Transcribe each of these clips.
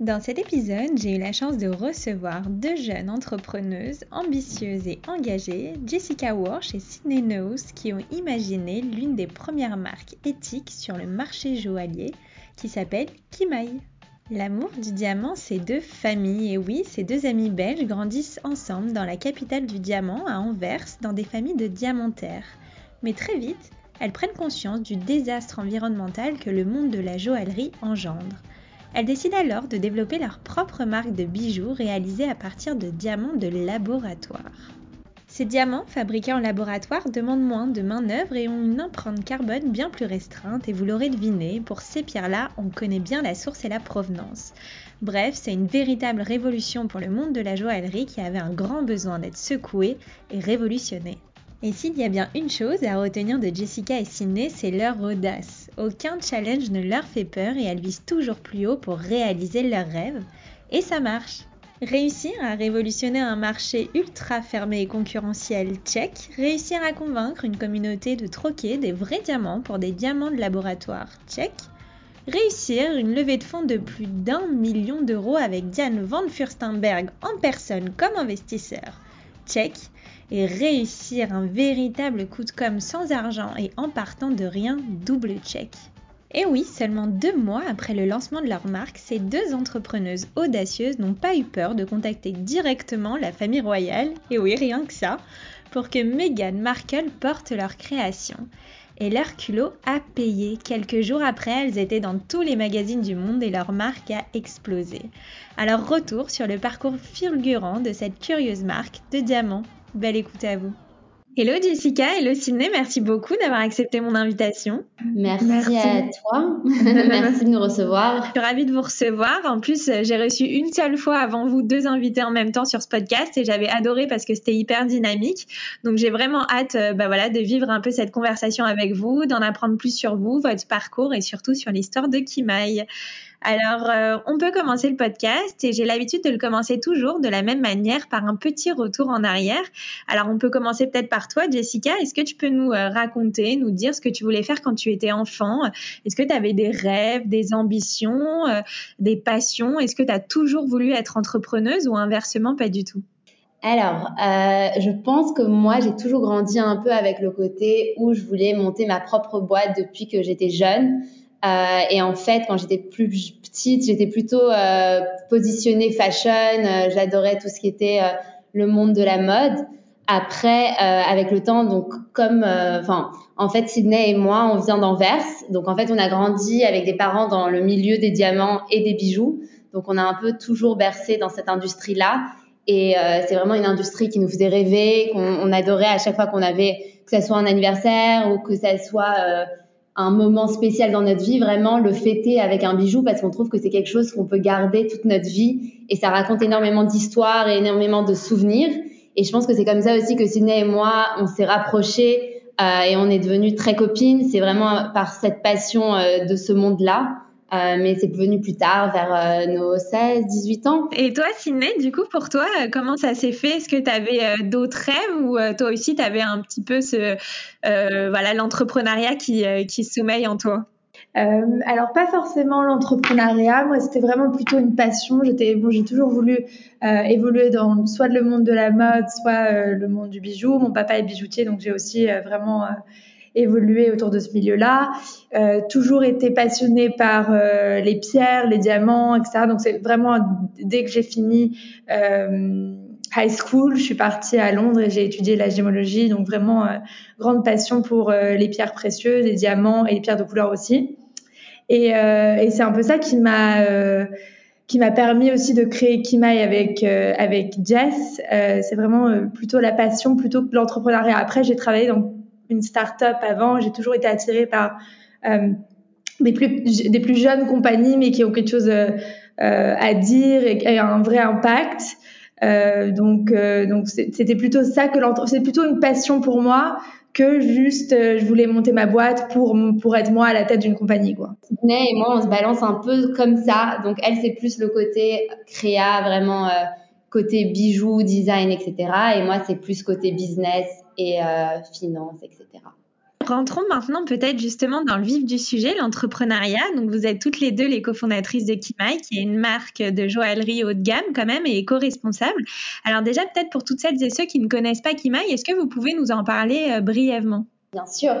Dans cet épisode, j'ai eu la chance de recevoir deux jeunes entrepreneuses ambitieuses et engagées, Jessica Walsh et Sydney Knowles, qui ont imaginé l'une des premières marques éthiques sur le marché joaillier qui s'appelle Kimai. L'amour du diamant, c'est deux familles, et oui, ces deux amis belges grandissent ensemble dans la capitale du diamant, à Anvers, dans des familles de diamantaires. Mais très vite, elles prennent conscience du désastre environnemental que le monde de la joaillerie engendre. Elles décident alors de développer leur propre marque de bijoux réalisés à partir de diamants de laboratoire. Ces diamants, fabriqués en laboratoire, demandent moins de main-d'œuvre et ont une empreinte carbone bien plus restreinte, et vous l'aurez deviné, pour ces pierres-là, on connaît bien la source et la provenance. Bref, c'est une véritable révolution pour le monde de la joaillerie qui avait un grand besoin d'être secoué et révolutionné. Et s'il y a bien une chose à retenir de Jessica et Sydney, c'est leur audace. Aucun challenge ne leur fait peur et elles visent toujours plus haut pour réaliser leurs rêves. Et ça marche. Réussir à révolutionner un marché ultra fermé et concurrentiel tchèque, réussir à convaincre une communauté de troquer des vrais diamants pour des diamants de laboratoire tchèques, réussir une levée de fonds de plus d'un million d'euros avec Diane Van Furstenberg en personne comme investisseur et réussir un véritable coup de com sans argent et en partant de rien double check. Et oui, seulement deux mois après le lancement de leur marque, ces deux entrepreneuses audacieuses n'ont pas eu peur de contacter directement la famille royale, et oui, rien que ça, pour que Meghan Markle porte leur création. Et leur culot a payé. Quelques jours après, elles étaient dans tous les magazines du monde et leur marque a explosé. Alors retour sur le parcours fulgurant de cette curieuse marque de diamants Belle écoute à vous. Hello Jessica, hello Sydney, merci beaucoup d'avoir accepté mon invitation. Merci, à toi, merci de nous recevoir. Je suis ravie de vous recevoir. En plus, j'ai reçu une seule fois avant vous deux invités en même temps sur ce podcast et j'avais adoré parce que c'était hyper dynamique. Donc j'ai vraiment hâte euh, bah voilà, de vivre un peu cette conversation avec vous, d'en apprendre plus sur vous, votre parcours et surtout sur l'histoire de Kimaï. Alors, euh, on peut commencer le podcast et j'ai l'habitude de le commencer toujours de la même manière par un petit retour en arrière. Alors, on peut commencer peut-être par toi, Jessica. Est-ce que tu peux nous euh, raconter, nous dire ce que tu voulais faire quand tu étais enfant? Est-ce que tu avais des rêves, des ambitions, euh, des passions? Est-ce que tu as toujours voulu être entrepreneuse ou inversement pas du tout? Alors, je pense que moi, j'ai toujours grandi un peu avec le côté où je voulais monter ma propre boîte depuis que j'étais jeune. Euh, et en fait, quand j'étais plus petite, j'étais plutôt euh, positionnée fashion. Euh, j'adorais tout ce qui était euh, le monde de la mode. Après, euh, avec le temps, donc comme, enfin, en fait, Sydney et moi, on vient d'Anvers. Donc en fait, on a grandi avec des parents dans le milieu des diamants et des bijoux. Donc on a un peu toujours bercé dans cette industrie-là. Et c'est vraiment une industrie qui nous faisait rêver, qu'on adorait à chaque fois qu'on avait, que ça soit un anniversaire ou que ça soit un moment spécial dans notre vie, vraiment le fêter avec un bijou parce qu'on trouve que c'est quelque chose qu'on peut garder toute notre vie et ça raconte énormément d'histoires et énormément de souvenirs. Et je pense que c'est comme ça aussi que Sydney et moi, on s'est rapprochés euh, et on est devenus très copines. C'est vraiment par cette passion euh, de ce monde-là. Euh, mais c'est venu plus tard, vers euh, nos 16, 18 ans. Et toi, Sydney, du coup, pour toi, euh, comment ça s'est fait? Est-ce que tu avais d'autres rêves ou toi aussi, tu avais un petit peu ce, voilà, l'entrepreneuriat qui, qui sommeille en toi? Alors pas forcément l'entrepreneuriat, moi c'était vraiment plutôt une passion. J'étais bon, j'ai toujours voulu évoluer dans soit le monde de la mode, soit le monde du bijou. Mon papa est bijoutier, donc j'ai aussi vraiment évolué autour de ce milieu-là, euh, toujours été passionnée par euh, les pierres, les diamants, etc. Donc c'est vraiment dès que j'ai fini euh, high school, je suis partie à Londres et j'ai étudié la gémologie, donc vraiment euh, grande passion pour euh, les pierres précieuses, les diamants et les pierres de couleur aussi. Et, et c'est un peu ça qui m'a qui m'a permis aussi de créer Kimai avec avec Jess. c'est vraiment plutôt la passion plutôt que l'entrepreneuriat. Après, j'ai travaillé dans une start-up avant. J'ai toujours été attirée par euh, des, plus, des plus jeunes compagnies, mais qui ont quelque chose euh, à dire et, un vrai impact. donc, donc c'était plutôt ça que c'est plutôt une passion pour moi que juste je voulais monter ma boîte pour pour être moi à la tête d'une compagnie quoi. et moi on se balance un peu comme ça. Donc elle c'est plus le côté créa vraiment côté bijoux, design, etc. Et moi, c'est plus côté business et euh, finance, etc. Rentrons maintenant peut-être justement dans le vif du sujet, l'entrepreneuriat. Donc vous êtes toutes les deux les cofondatrices de Kimai, qui est une marque de joaillerie haut de gamme quand même et éco-responsable. Alors déjà peut-être pour toutes celles et ceux qui ne connaissent pas Kimai, est-ce que vous pouvez nous en parler euh, brièvement? Bien sûr.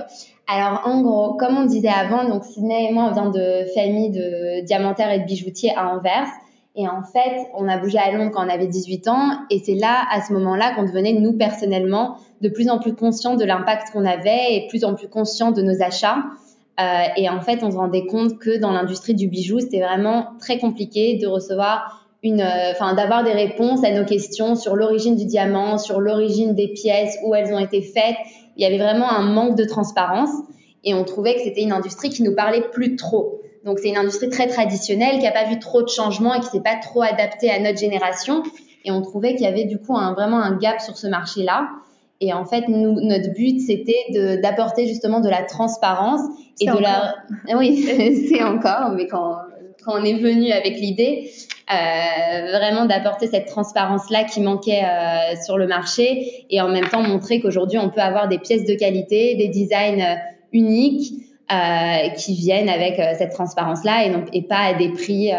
Alors en gros, comme on disait avant, donc Sydney et moi on vient de famille de diamantaires et de bijoutiers à Anvers. Et en fait, on a bougé à Londres quand on avait 18 ans. Et c'est là, à ce moment-là, qu'on devenait, nous, personnellement, de plus en plus conscients de l'impact qu'on avait et plus en plus conscients de nos achats. Euh, et en fait, on se rendait compte que dans l'industrie du bijou, c'était vraiment très compliqué de recevoir une, euh, enfin, d'avoir des réponses à nos questions sur l'origine du diamant, sur l'origine des pièces, où elles ont été faites. Il y avait vraiment un manque de transparence. Et on trouvait que c'était une industrie qui nous parlait plus trop. Donc c'est une industrie très traditionnelle qui n'a pas vu trop de changements et qui s'est pas trop adaptée à notre génération. Et on trouvait qu'il y avait du coup un, vraiment un gap sur ce marché-là. Et en fait, nous, notre but, c'était d'apporter justement de la transparence et de la. Oui, c'est encore, mais quand, quand on est venu avec l'idée, euh, vraiment d'apporter cette transparence-là qui manquait euh, sur le marché et en même temps montrer qu'aujourd'hui, on peut avoir des pièces de qualité, des designs euh, uniques euh, qui viennent avec euh, cette transparence-là et, et pas à des prix, euh,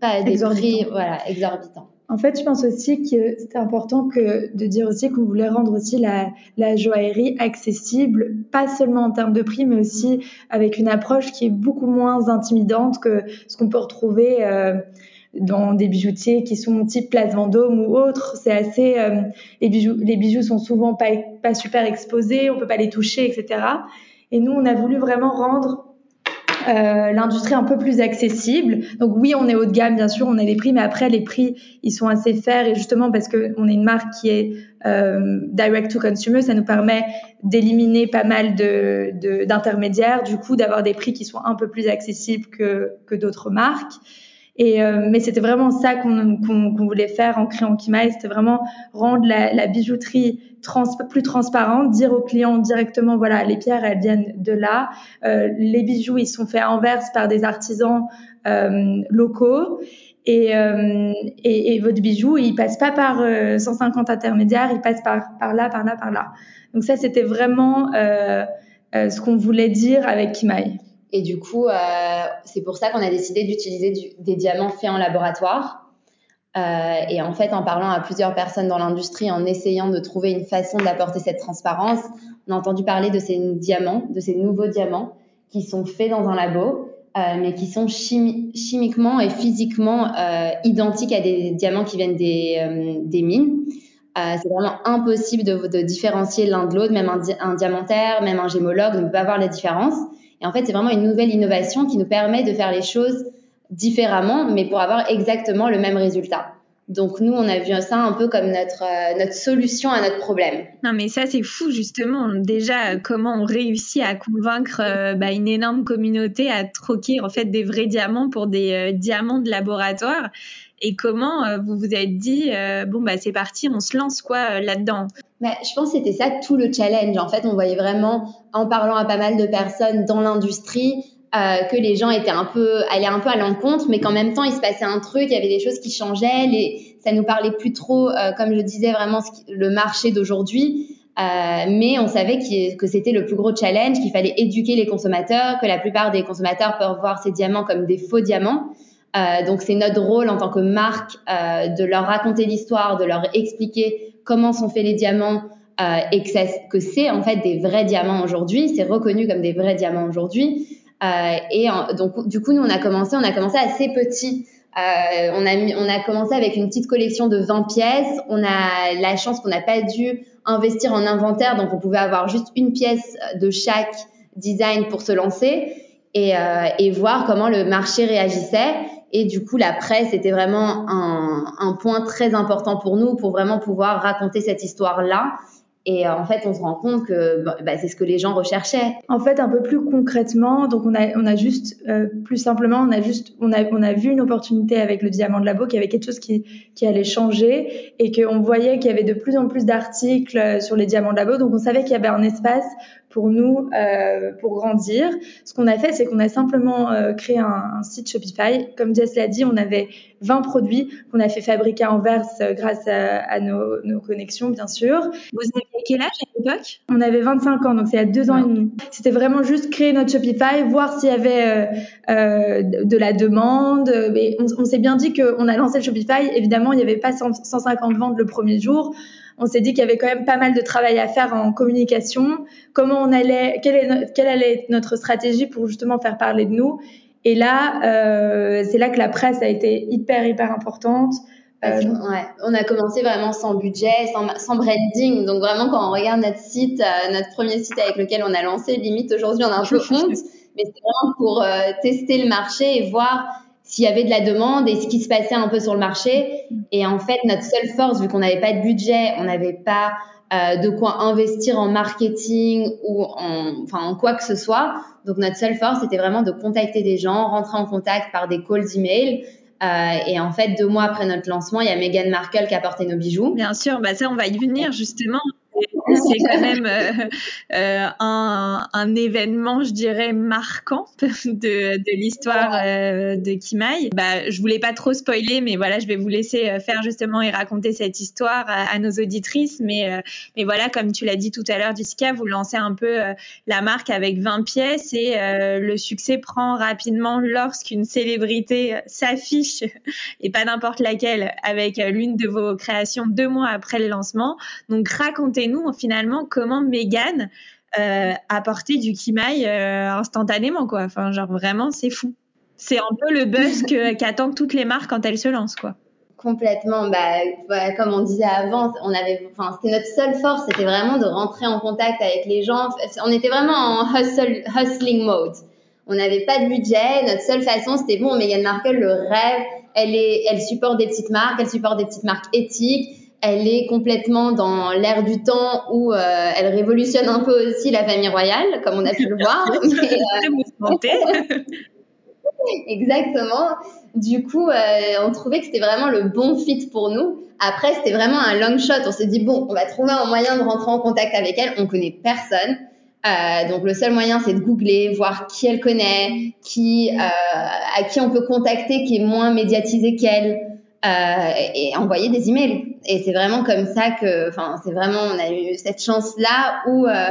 pas à des prix voilà, exorbitants. En fait, je pense aussi que c'était important que de dire aussi qu'on voulait rendre aussi la, joaillerie accessible, pas seulement en termes de prix, mais aussi avec une approche qui est beaucoup moins intimidante que ce qu'on peut retrouver euh, dans des bijoutiers qui sont type Place Vendôme ou autres. C'est assez, euh, les bijoux, les bijoux sont souvent pas, pas super exposés, on peut pas les toucher, etc. Et nous, on a voulu vraiment rendre euh, l'industrie un peu plus accessible. Donc oui, on est haut de gamme, bien sûr, on a les prix, mais après les prix, ils sont assez fairs et justement parce que on est une marque qui est euh, direct to consumer, ça nous permet d'éliminer pas mal de d'intermédiaires, du coup d'avoir des prix qui sont un peu plus accessibles que que d'autres marques. Et euh, mais c'était vraiment ça qu'on qu'on voulait faire en créant Kimai, c'était vraiment rendre la, la bijouterie trans, plus transparente, dire aux clients directement voilà les pierres elles viennent de là, euh, les bijoux ils sont faits à Anvers par des artisans euh, locaux. Et, euh, et, et, votre bijou, il passe pas par 150 intermédiaires, il passe par, par là, par là, par là. Donc ça, c'était vraiment ce qu'on voulait dire avec Kimai. Et du coup, euh, c'est pour ça qu'on a décidé d'utiliser des diamants faits en laboratoire. Euh, et en fait, en parlant à plusieurs personnes dans l'industrie, en essayant de trouver une façon d'apporter cette transparence, on a entendu parler de ces diamants, de ces nouveaux diamants qui sont faits dans un labo, euh, mais qui sont chimiquement et physiquement identiques à des diamants qui viennent des, mines. C'est vraiment impossible de, de différencier l'un de l'autre, même un, un, diamantaire, même un gémologue ne peut pas voir la différence. Et en fait, c'est vraiment une nouvelle innovation qui nous permet de faire les choses différemment, mais pour avoir exactement le même résultat. Donc nous, on a vu ça un peu comme notre euh, notre solution à notre problème. Non, mais ça c'est fou justement. Déjà, comment on réussit à convaincre euh, bah, une énorme communauté à troquer en fait des vrais diamants pour des euh, diamants de laboratoire. Et comment vous vous êtes dit bon bah c'est parti, on se lance quoi là-dedans bah, je pense que c'était ça tout le challenge. En fait, on voyait vraiment en parlant à pas mal de personnes dans l'industrie euh, que les gens étaient un peu allaient un peu à l'encontre, mais qu'en même temps il se passait un truc, il y avait des choses qui changeaient, les, ça nous parlait plus trop, euh, comme je disais vraiment le marché d'aujourd'hui. Euh, mais on savait que c'était le plus gros challenge, qu'il fallait éduquer les consommateurs, que la plupart des consommateurs peuvent voir ces diamants comme des faux diamants. Euh, donc c'est notre rôle en tant que marque euh, de leur raconter l'histoire, de leur expliquer comment sont faits les diamants euh, et que, c'est en fait des vrais diamants aujourd'hui. C'est reconnu comme des vrais diamants aujourd'hui. Euh, et donc, du coup, nous, on a commencé, on a commencé assez petit. Euh, on, a on a commencé avec une petite collection de 20 pièces. On a la chance qu'on n'a pas dû investir en inventaire, donc on pouvait avoir juste une pièce de chaque design pour se lancer et, euh, et voir comment le marché réagissait. Et du coup, la presse était vraiment un, un point très important pour nous, pour vraiment pouvoir raconter cette histoire-là Et en fait, on se rend compte que bah, bah, c'est ce que les gens recherchaient. En fait, un peu plus concrètement, donc on a, on a juste, euh, plus simplement, on a juste, on a, on a vu une opportunité avec le diamant de labo, qu'il y avait quelque chose qui, qui allait changer et qu'on voyait qu'il y avait de plus en plus d'articles sur les diamants de labo. Donc on savait qu'il y avait un espace pour nous euh, pour grandir. Ce qu'on a fait, c'est qu'on a simplement euh, créé un, un, site Shopify. Comme Jess l'a dit, on avait 20 produits qu'on a fait fabriquer en verse euh, grâce à, à nos, nos, connexions, bien sûr. Vous avez quel âge à l'époque? On avait 25 ans, donc c'est a deux ans et demi. C'était vraiment juste créer notre Shopify, voir s'il y avait euh, euh, de la demande. Mais on s'est bien dit qu'on a lancé le Shopify. Évidemment, il n'y avait pas 150 ventes le premier jour on s'est dit qu'il y avait quand même pas mal de travail à faire en communication. Comment on allait, quelle, est, quelle allait être notre stratégie pour justement faire parler de nous. Et là, euh, c'est là que la presse a été hyper, hyper importante. Euh, ouais, on a commencé vraiment sans budget, sans, sans, branding. Donc vraiment, quand on regarde notre site, euh, notre premier site avec lequel on a lancé, limite aujourd'hui, on a un peu honte. Mais c'est vraiment pour euh, tester le marché et voir s'il y avait de la demande et ce qui se passait un peu sur le marché. Et en fait, notre seule force, vu qu'on n'avait pas de budget, on n'avait pas euh, de quoi investir en marketing ou en, enfin, en quoi que ce soit. Donc notre seule force, c'était vraiment de contacter des gens, rentrer en contact par des calls email. Euh, et en fait, deux mois après notre lancement, il y a Meghan Markle qui a porté nos bijoux. Bien sûr, bah ça, on va y venir justement c'est quand même euh, euh, un, événement, je dirais, marquant de, l'histoire euh, de Kimai. Bah, je voulais pas trop spoiler, mais voilà, je vais vous laisser faire justement et raconter cette histoire à, nos auditrices. Mais, mais voilà, comme tu l'as dit tout à l'heure, Jessica, vous lancez un peu la marque avec 20 pièces et le succès prend rapidement lorsqu'une célébrité s'affiche, et pas n'importe laquelle, avec l'une de vos créations deux mois après le lancement. Donc racontez-nous finalement comment Megan euh, a porté du Kimai euh, instantanément, quoi. Enfin, genre vraiment, c'est fou. C'est un peu le buzz qu'attendent toutes les marques quand elles se lancent, quoi. Complètement. Bah, comme on disait avant, on avait, enfin, c'était notre seule force, c'était vraiment de rentrer en contact avec les gens. On était vraiment en hustle, hustling mode. On n'avait pas de budget. Notre seule façon, c'était bon, Meghan Markle, le rêve. Elle est, elle supporte des petites marques, elle supporte des petites marques éthiques elle est complètement dans l'ère du temps où euh, elle révolutionne un peu aussi la famille royale, comme on a pu le voir. Mais, euh... Exactement. Du coup, euh, on trouvait que c'était vraiment le bon fit pour nous. Après, c'était vraiment un long shot. On s'est dit bon, on va trouver un moyen de rentrer en contact avec elle. On connaît personne. Euh, donc le seul moyen, c'est de googler, voir qui elle connaît, qui euh, à qui on peut contacter, qui est moins médiatisé qu'elle. Euh, et envoyer des emails. Et c'est vraiment comme ça que, enfin, c'est vraiment, on a eu cette chance-là où euh,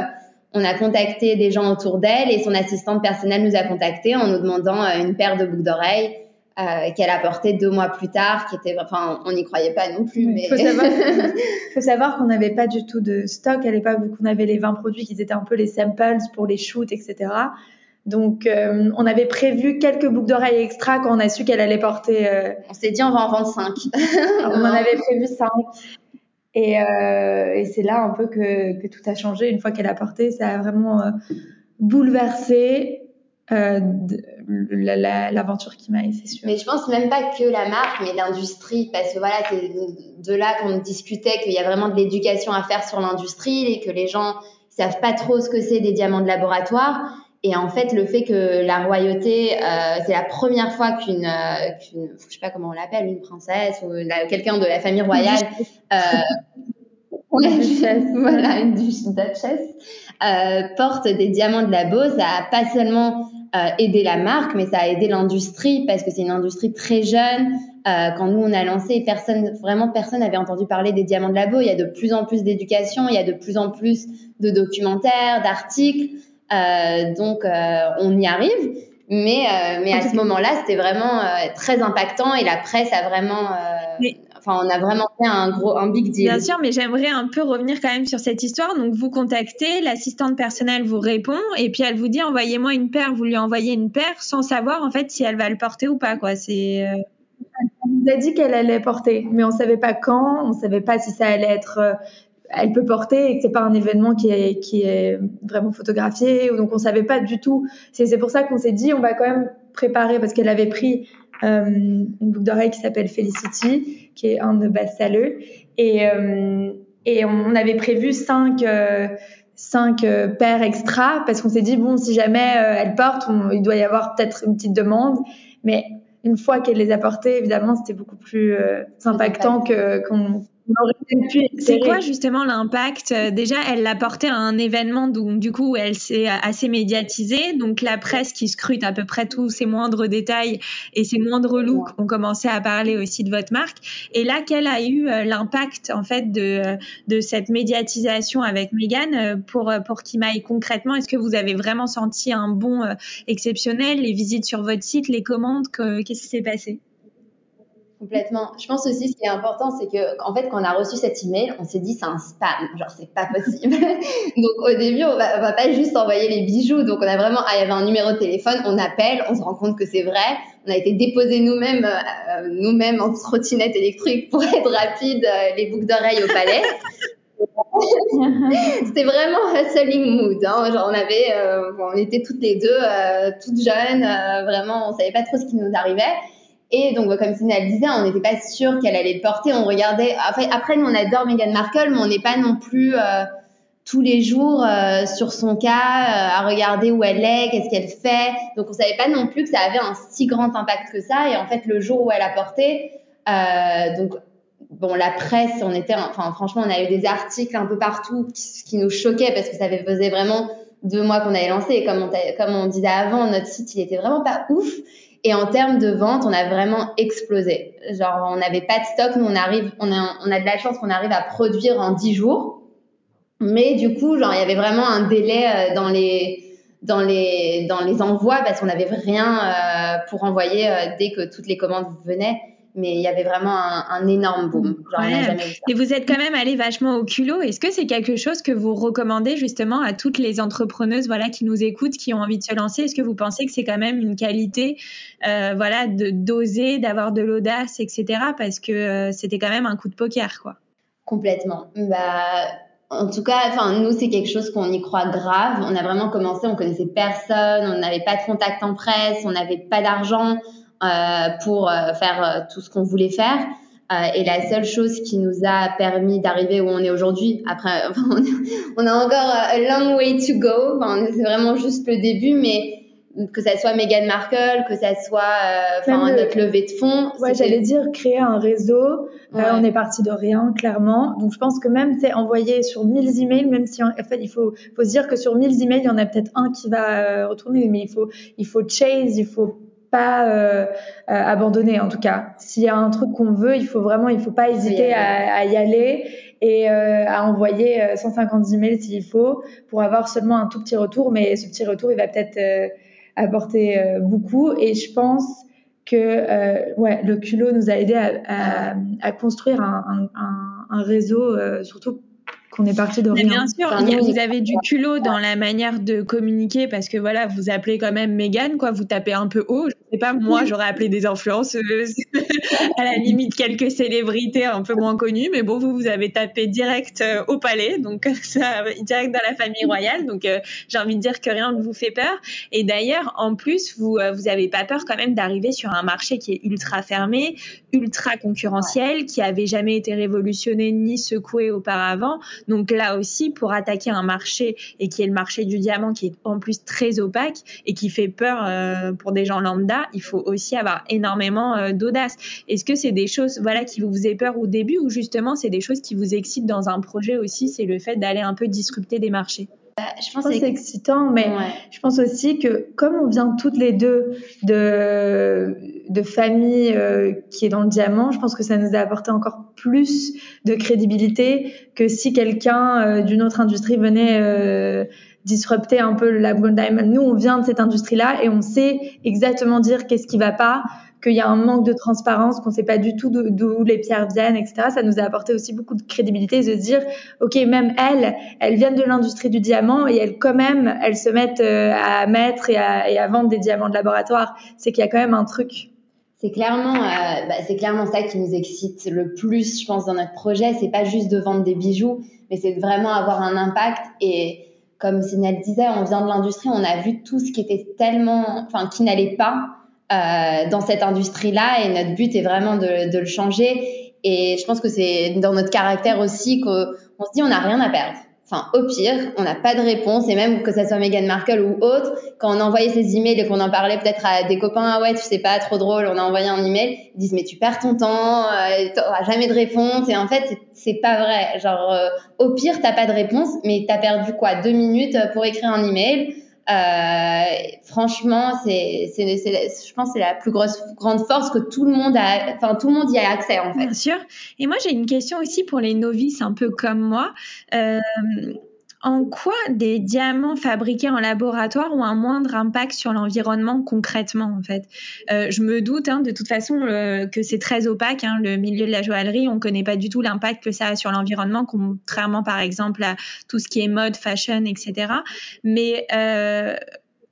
on a contacté des gens autour d'elle et son assistante personnelle nous a contacté en nous demandant euh, une paire de boucles d'oreilles euh, qu'elle a portée deux mois plus tard, qui était, enfin, on n'y croyait pas non plus. Mais faut savoir, faut savoir qu'on n'avait pas du tout de stock à l'époque, vu qu'on avait les 20 produits qui étaient un peu les samples pour les shoots, etc. Donc, euh, on avait prévu quelques boucles d'oreilles extra quand on a su qu'elle allait porter. Euh... On s'est dit, on va en vendre cinq. on en avait prévu cinq. Et, euh, et c'est là un peu que, que, tout a changé. Une fois qu'elle a porté, ça a vraiment bouleversé l'aventure qui m'a, c'est sûr. Mais je pense même pas que la marque, mais l'industrie, parce que voilà, c'est de là qu'on discutait qu'il y a vraiment de l'éducation à faire sur l'industrie et que les gens savent pas trop ce que c'est des diamants de laboratoire. Et en fait, le fait que la royauté, euh, c'est la première fois qu'une, euh, qu'une, je sais pas comment on l'appelle, une princesse ou quelqu'un de la famille royale, euh, une duchesse, voilà, une duchesse, euh, porte des diamants de labo, ça a pas seulement euh, aidé la marque, mais ça a aidé l'industrie parce que c'est une industrie très jeune. Euh, quand nous on a lancé, personne, vraiment personne n'avait entendu parler des diamants de labo. Il y a de plus en plus d'éducation, il y a de plus en plus de documentaires, d'articles. Euh, donc, euh, on y arrive. Mais, euh, mais à ce moment-là, c'était vraiment très impactant et la presse a vraiment. Enfin, on a vraiment fait un gros, un big deal. Bien sûr, mais j'aimerais un peu revenir quand même sur cette histoire. Donc, vous contactez, l'assistante personnelle vous répond, et puis elle vous dit envoyez-moi une paire. Vous lui envoyez une paire sans savoir en fait si elle va le porter ou pas, quoi. C'est. Euh... Elle nous a dit qu'elle allait porter, mais on savait pas quand, on savait pas si ça allait être elle peut porter et que c'est pas un événement qui est, qui est vraiment photographié. Donc on savait pas du tout. C'est pour ça qu'on s'est dit on va quand même préparer parce qu'elle avait pris euh, une boucle d'oreille qui s'appelle Felicity, qui est un de best-sellers. Et, euh, et on, avait prévu cinq cinq paires extra parce qu'on s'est dit bon si jamais elle porte il doit y avoir peut-être une petite demande mais une fois qu'elle les a portées évidemment c'était beaucoup plus impactant que qu'on c'est quoi justement l'impact? Euh, Déjà, elle l'a porté à un événement, donc du coup, elle s'est assez médiatisée. Donc la presse qui scrute à peu près tous ses moindres détails et ses moindres looks ont commencé à parler aussi de votre marque. Et là, quel a eu euh, l'impact en fait de, de cette médiatisation avec Megan euh, pour pour Kimaï concrètement Est-ce que vous avez vraiment senti un bon exceptionnel? Les visites sur votre site, les commandes, qu'est-ce qui s'est passé? Complètement. Je pense aussi ce qui est important, c'est que en fait, quand on a reçu cet email, on s'est dit c'est un spam, genre c'est pas possible. donc au début, on va, on va pas juste envoyer les bijoux. Donc on a vraiment, ah, il y avait un numéro de téléphone, on appelle, on se rend compte que c'est vrai. On a été déposé nous-mêmes, euh, nous-mêmes en trottinette électrique pour être rapide, euh, les boucles d'oreilles au palais. C'était vraiment hustling mood. Hein. Genre on avait, euh, on était toutes les deux toutes jeunes, vraiment, on savait pas trop ce qui nous arrivait. Et donc, comme Sina le disait, on n'était pas sûr qu'elle allait le porter. On regardait. Après, après nous, on adore Meghan Markle, mais on n'est pas non plus euh, tous les jours euh, sur son cas euh, à regarder où elle est, qu'est-ce qu'elle fait. Donc, on savait pas non plus que ça avait un si grand impact que ça. Et en fait, le jour où elle a porté, donc bon, la presse, on était, enfin, franchement, on a eu des articles un peu partout qui, qui nous choquaient parce que ça faisait vraiment deux mois qu'on avait lancé. Et comme on, comme on disait avant, notre site, il était vraiment pas ouf. Et en termes de vente, on a vraiment explosé. Genre, on n'avait pas de stock. Nous, on arrive, on a, on a de la chance qu'on arrive à produire en 10 jours. Mais du coup, genre, il y avait vraiment un délai euh, dans les, dans les, dans les envois parce qu'on n'avait rien euh, pour envoyer euh, dès que toutes les commandes venaient mais il y avait vraiment un, énorme boom. Et vous êtes quand même allé vachement au culot. Est-ce que c'est quelque chose que vous recommandez justement à toutes les entrepreneuses voilà, qui nous écoutent, qui ont envie de se lancer? Est-ce que vous pensez que c'est quand même une qualité euh, voilà, de d'oser, d'avoir de l'audace, etc. Parce que euh, c'était quand même un coup de poker, quoi? Complètement. Bah, en tout cas, enfin, nous, c'est quelque chose qu'on y croit grave. On a vraiment commencé, on connaissait personne, on n'avait pas de contact en presse, on n'avait pas d'argent. Euh, pour euh, faire euh, tout ce qu'on voulait faire. et la seule chose qui nous a permis d'arriver où on est aujourd'hui, après, on a encore a long way to go. c'est vraiment juste le début, mais que ça soit Meghan Markle, que ça soit enfin notre levée de fonds. Ouais, j'allais dire créer un réseau. on est parti de rien, clairement. Donc je pense que même c'est envoyer sur 1000 emails, même si en fait il faut, faut se dire que sur 1000 emails, il y en a peut-être un qui va retourner, mais il faut, il faut chase, il faut pas euh, euh, abandonner en tout cas. S'il y a un truc qu'on veut, il faut vraiment, il faut pas hésiter à, à y aller et euh, à envoyer 150 emails s'il faut pour avoir seulement un tout petit retour. Mais ce petit retour, il va peut-être apporter beaucoup. Et je pense que ouais, le culot nous a aidé à, à, à construire un, un, un réseau, surtout qu'on est parti de rien. bien sûr, vous avez du culot dans la manière de communiquer parce que voilà, vous appelez quand même Megan, quoi, vous tapez un peu haut. Je sais pas, moi, j'aurais appelé des influenceuses, à la limite quelques célébrités un peu moins connues, mais bon, vous, vous avez tapé direct euh, au palais, donc direct dans la famille royale. Donc, euh, j'ai envie de dire que rien ne vous fait peur. Et d'ailleurs, en plus, vous, euh, vous pas peur quand même d'arriver sur un marché qui est ultra fermé, ultra concurrentiel, qui avait jamais été révolutionné ni secoué auparavant. Donc là aussi, pour attaquer un marché et qui est le marché du diamant, qui est en plus très opaque et qui fait peur euh, pour des gens lambda, il faut aussi avoir énormément euh, d'audace. Est-ce que c'est des choses, voilà, qui vous faisaient peur au début ou justement c'est des choses qui vous excitent dans un projet aussi, c'est le fait d'aller un peu disrupter des marchés? Bah, je pense que c'est excitant, mais je pense aussi que comme on vient toutes les deux de, de familles euh, qui est dans le diamant, je pense que ça nous a apporté encore plus de crédibilité que si quelqu'un euh, d'une autre industrie venait euh, disrupter un peu la Blonde Diamond. Nous, on vient de cette industrie-là et on sait exactement dire qu'est-ce qui va pas, qu'il y a un manque de transparence, qu'on ne sait pas du tout d'où les pierres viennent, etc. Ça nous a apporté aussi beaucoup de crédibilité de dire, ok, même elles, elles viennent de l'industrie du diamant et elles quand même, elles se mettent euh, à mettre et à, et à vendre des diamants de laboratoire. C'est qu'il y a quand même un truc. C'est clairement, euh, bah, c'est clairement ça qui nous excite le plus, je pense, dans notre projet. C'est pas juste de vendre des bijoux, mais c'est vraiment avoir un impact. Et comme Sinel disait, on vient de l'industrie, on a vu tout ce qui était tellement, enfin, qui n'allait pas euh, dans cette industrie-là et notre but est vraiment de, de, le changer. Et je pense que c'est dans notre caractère aussi qu'on on se dit on n'a rien à perdre. Enfin, au pire, on n'a pas de réponse, et même que ça soit Meghan Markle ou autre, quand on envoyait ces emails et qu'on en parlait peut-être à des copains, ah ouais, tu sais pas, trop drôle, on a envoyé un email, ils disent mais tu perds ton temps, euh, t'auras jamais de réponse, et en fait, c'est pas vrai. Genre, euh, au pire, t'as pas de réponse, mais t'as perdu quoi, deux minutes pour écrire un email. Euh, franchement, c'est, c'est, je pense, c'est la plus grosse grande force que tout le monde a, enfin tout le monde y a accès en fait. Bien sûr. Et moi, j'ai une question aussi pour les novices un peu comme moi. Euh, en quoi des diamants fabriqués en laboratoire ont un moindre impact sur l'environnement concrètement en fait? Euh, Je me doute hein, de toute façon que c'est très opaque, hein, le milieu de la joaillerie, on ne connaît pas du tout l'impact que ça a sur l'environnement, contrairement par exemple à tout ce qui est mode, fashion, etc. Mais euh,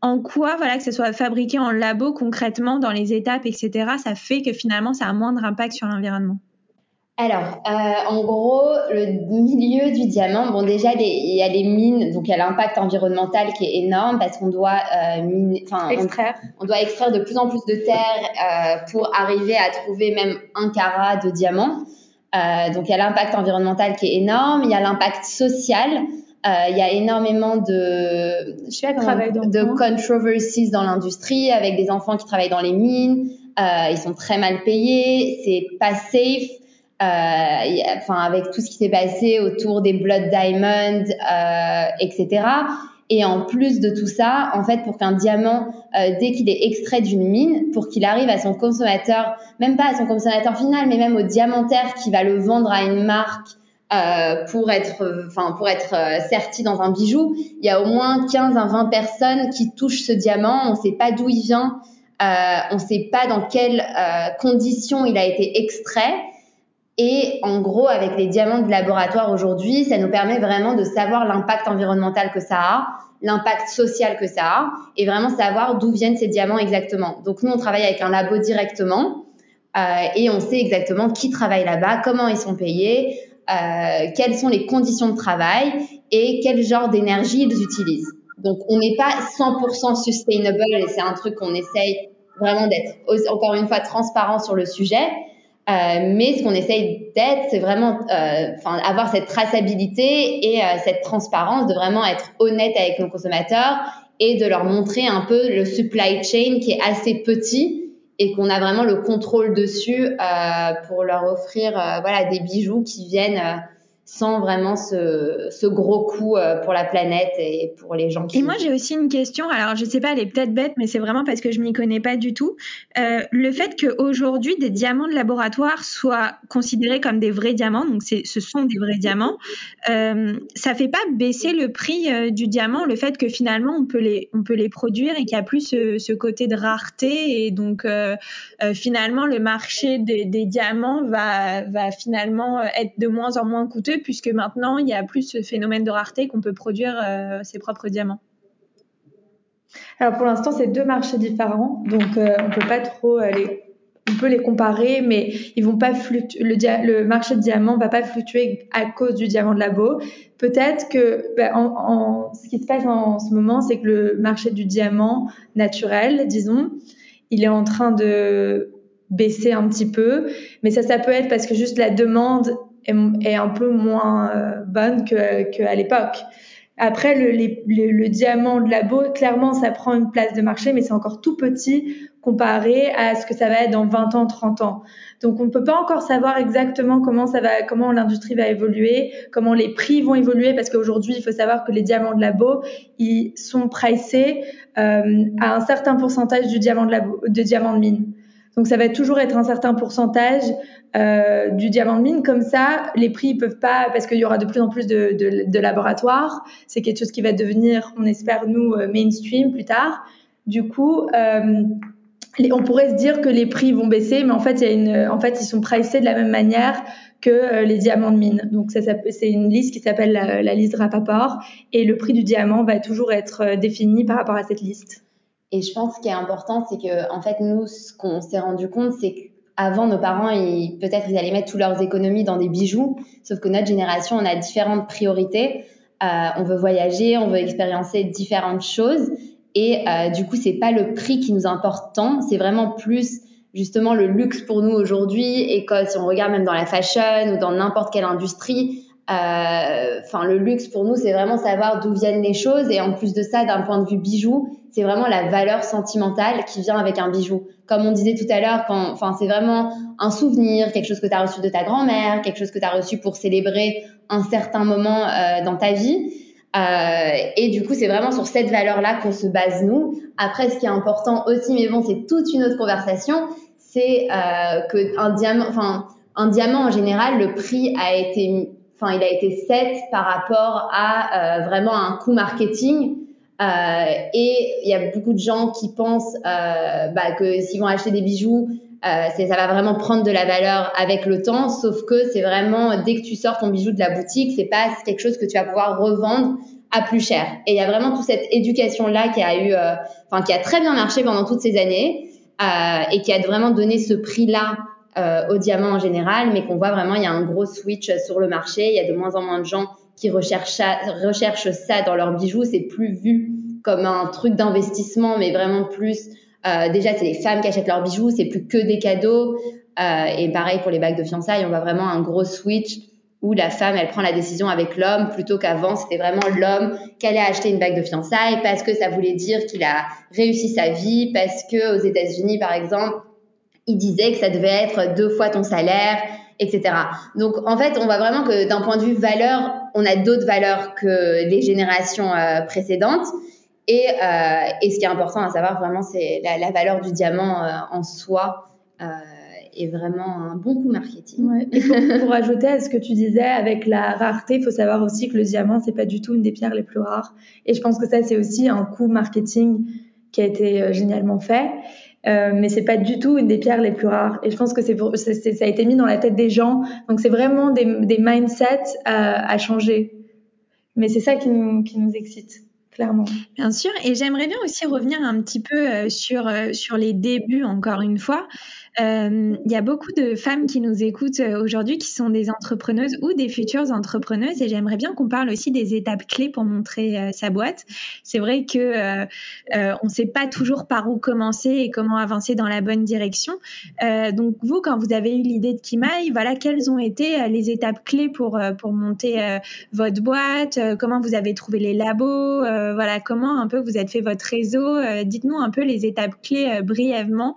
en quoi, voilà, que ce soit fabriqué en labo concrètement dans les étapes, etc., ça fait que finalement ça a un moindre impact sur l'environnement? Alors, euh, en gros, le milieu du diamant, bon déjà, il y a les mines, donc il y a l'impact environnemental qui est énorme parce qu'on doit euh, extraire. On, doit extraire de plus en plus de terre euh, pour arriver à trouver même un carat de diamant. Euh, donc il y a l'impact environnemental qui est énorme, il y a l'impact social. Euh, il y a énormément de, je sais pas, de controversies dans l'industrie avec des enfants qui travaillent dans les mines. Euh, ils sont très mal payés, c'est pas safe. Euh, enfin avec tout ce qui s'est passé autour des Blood Diamonds, euh, etc. Et en plus de tout ça, en fait, pour qu'un diamant, euh, dès qu'il est extrait d'une mine, pour qu'il arrive à son consommateur, même pas à son consommateur final, mais même au diamantaire qui va le vendre à une marque euh, pour être, enfin pour être euh, serti dans un bijou, il y a au moins 15 à 20 personnes qui touchent ce diamant. On ne sait pas d'où il vient, euh, on ne sait pas dans quelles conditions il a été extrait. Et en gros, avec les diamants de laboratoire aujourd'hui, ça nous permet vraiment de savoir l'impact environnemental que ça a, l'impact social que ça a, et vraiment savoir d'où viennent ces diamants exactement. Donc nous, on travaille avec un labo directement, euh, et on sait exactement qui travaille là-bas, comment ils sont payés, euh, quelles sont les conditions de travail et quel genre d'énergie ils utilisent. Donc on n'est pas 100% sustainable, et c'est un truc qu'on essaye vraiment d'être encore une fois transparent sur le sujet. Euh, mais ce qu'on essaye d'être, c'est vraiment euh, avoir cette traçabilité et euh, cette transparence, de vraiment être honnête avec nos consommateurs et de leur montrer un peu le supply chain qui est assez petit et qu'on a vraiment le contrôle dessus pour leur offrir voilà des bijoux qui viennent sans vraiment ce, gros coup euh, pour la planète et pour les gens qui... Et moi, j'ai aussi une question. Alors, je sais pas, elle est peut-être bête, mais c'est vraiment parce que je m'y connais pas du tout. Euh, le fait qu'aujourd'hui, des diamants de laboratoire soient considérés comme des vrais diamants, donc ce sont des vrais diamants, euh, ça fait pas baisser le prix euh, du diamant, le fait que finalement, on peut les, on peut les produire et qu'il y a plus ce, côté de rareté. Et donc, finalement, le marché des, des diamants va, va finalement être de moins en moins coûteux puisque maintenant, il y a plus ce phénomène de rareté qu'on peut produire euh, ses propres diamants. Alors pour l'instant, c'est deux marchés différents, donc euh, on peut pas trop les, on peut les comparer, mais ils vont pas fluctuer. Le, marché de diamants va pas fluctuer à cause du diamant de labo. Peut-être que en, ce qui se passe en, ce moment, c'est que le marché du diamant naturel, disons, il est en train de baisser un petit peu, mais ça, ça peut être parce que juste la demande est, un peu moins euh, bonne qu'à que l'époque. Après, le, le, diamant de labo, clairement, ça prend une place de marché, mais c'est encore tout petit comparé à ce que ça va être dans 20 ans, 30 ans. Donc, on ne peut pas encore savoir exactement comment ça va, comment l'industrie va évoluer, comment les prix vont évoluer, parce qu'aujourd'hui, il faut savoir que les diamants de labo, ils sont pricés euh, à un certain pourcentage du diamant de labo, de diamant de mine. Donc ça va toujours être un certain pourcentage euh, du diamant de mine. Comme ça, les prix ne peuvent pas, parce qu'il y aura de plus en plus de, de, de laboratoires. C'est quelque chose qui va devenir, on espère nous, euh, mainstream plus tard. Du coup, euh, on pourrait se dire que les prix vont baisser, mais en fait, y a une, en fait, ils sont pricés de la même manière que euh, les diamants de mine. Donc ça, c'est une liste qui s'appelle la, la liste Rapaport, et le prix du diamant va toujours être euh, défini par rapport à cette liste. Et je pense qu'il est important, c'est que en fait nous, ce qu'on s'est rendu compte, c'est qu'avant nos parents, peut-être ils allaient mettre toutes leurs économies dans des bijoux, sauf que notre génération, on a différentes priorités. Euh, on veut voyager, on veut expériencer différentes choses, et euh, du coup, c'est pas le prix qui nous importe tant, c'est vraiment plus justement le luxe pour nous aujourd'hui. Et quand si on regarde même dans la fashion ou dans n'importe quelle industrie, Enfin, le luxe pour nous, c'est vraiment savoir d'où viennent les choses. Et en plus de ça, d'un point de vue bijou, c'est vraiment la valeur sentimentale qui vient avec un bijou. Comme on disait tout à l'heure, enfin, c'est vraiment un souvenir, quelque chose que tu as reçu de ta grand-mère, quelque chose que tu as reçu pour célébrer un certain moment euh, dans ta vie. Euh, et du coup, c'est vraiment sur cette valeur-là qu'on se base nous. Après, ce qui est important aussi, mais bon, c'est toute une autre conversation, c'est euh, que un diamant, en général, le prix a été, enfin, il a été par rapport à euh, vraiment un coût marketing euh, et il y a beaucoup de gens qui pensent euh, bah, que s'ils vont acheter des bijoux, euh, ça va vraiment prendre de la valeur avec le temps. Sauf que c'est vraiment dès que tu sors ton bijou de la boutique, c'est pas quelque chose que tu vas pouvoir revendre à plus cher. Et il y a vraiment toute cette éducation là qui a eu, enfin qui a très bien marché pendant toutes ces années et qui a vraiment donné ce prix là au diamant en général, mais qu'on voit vraiment il y a un gros switch sur le marché. Il y a de moins en moins de gens qui recherchent ça, recherchent ça dans leurs bijoux. C'est plus vu comme un truc d'investissement, mais vraiment plus. Euh, déjà, c'est les femmes qui achètent leurs bijoux, c'est plus que des cadeaux. Euh, et pareil pour les bagues de fiançailles, on voit vraiment un gros switch où la femme, elle prend la décision avec l'homme, plutôt qu'avant, c'était vraiment l'homme qui allait acheter une bague de fiançailles parce que ça voulait dire qu'il a réussi sa vie, parce que aux États-Unis, par exemple, il disait que ça devait être deux fois ton salaire, etc. Donc en fait, on voit vraiment que d'un point de vue valeur, on a d'autres valeurs que les générations euh, précédentes. Et, euh, et, ce qui est important à savoir vraiment, c'est la, la, valeur du diamant euh, en soi euh, est vraiment un bon coup marketing. Ouais. Pour, ajouter à ce que tu disais, avec la rareté, il faut savoir aussi que le diamant, c'est pas du tout une des pierres les plus rares. Et je pense que ça, c'est aussi un coup marketing qui a été euh, génialement fait. Euh, mais c'est pas du tout une des pierres les plus rares. Et je pense que ça a été mis dans la tête des gens. Donc c'est vraiment des, mindsets à, à changer. Mais c'est ça qui nous, excite. Clairement. Bien sûr, et j'aimerais bien aussi revenir un petit peu euh, euh, sur les débuts, encore une fois. Euh, il y a beaucoup de femmes qui nous écoutent euh, aujourd'hui qui sont des entrepreneuses ou des futures entrepreneuses et j'aimerais bien qu'on parle aussi des étapes clés pour montrer euh, sa boîte. C'est vrai que on ne sait pas toujours par où commencer et comment avancer dans la bonne direction. donc vous, quand vous avez eu l'idée de Kimaï, voilà quelles ont été les étapes clés pour pour monter votre boîte, comment vous avez trouvé les labos, voilà comment un peu vous avez fait votre réseau. Dites-nous un peu les étapes clés brièvement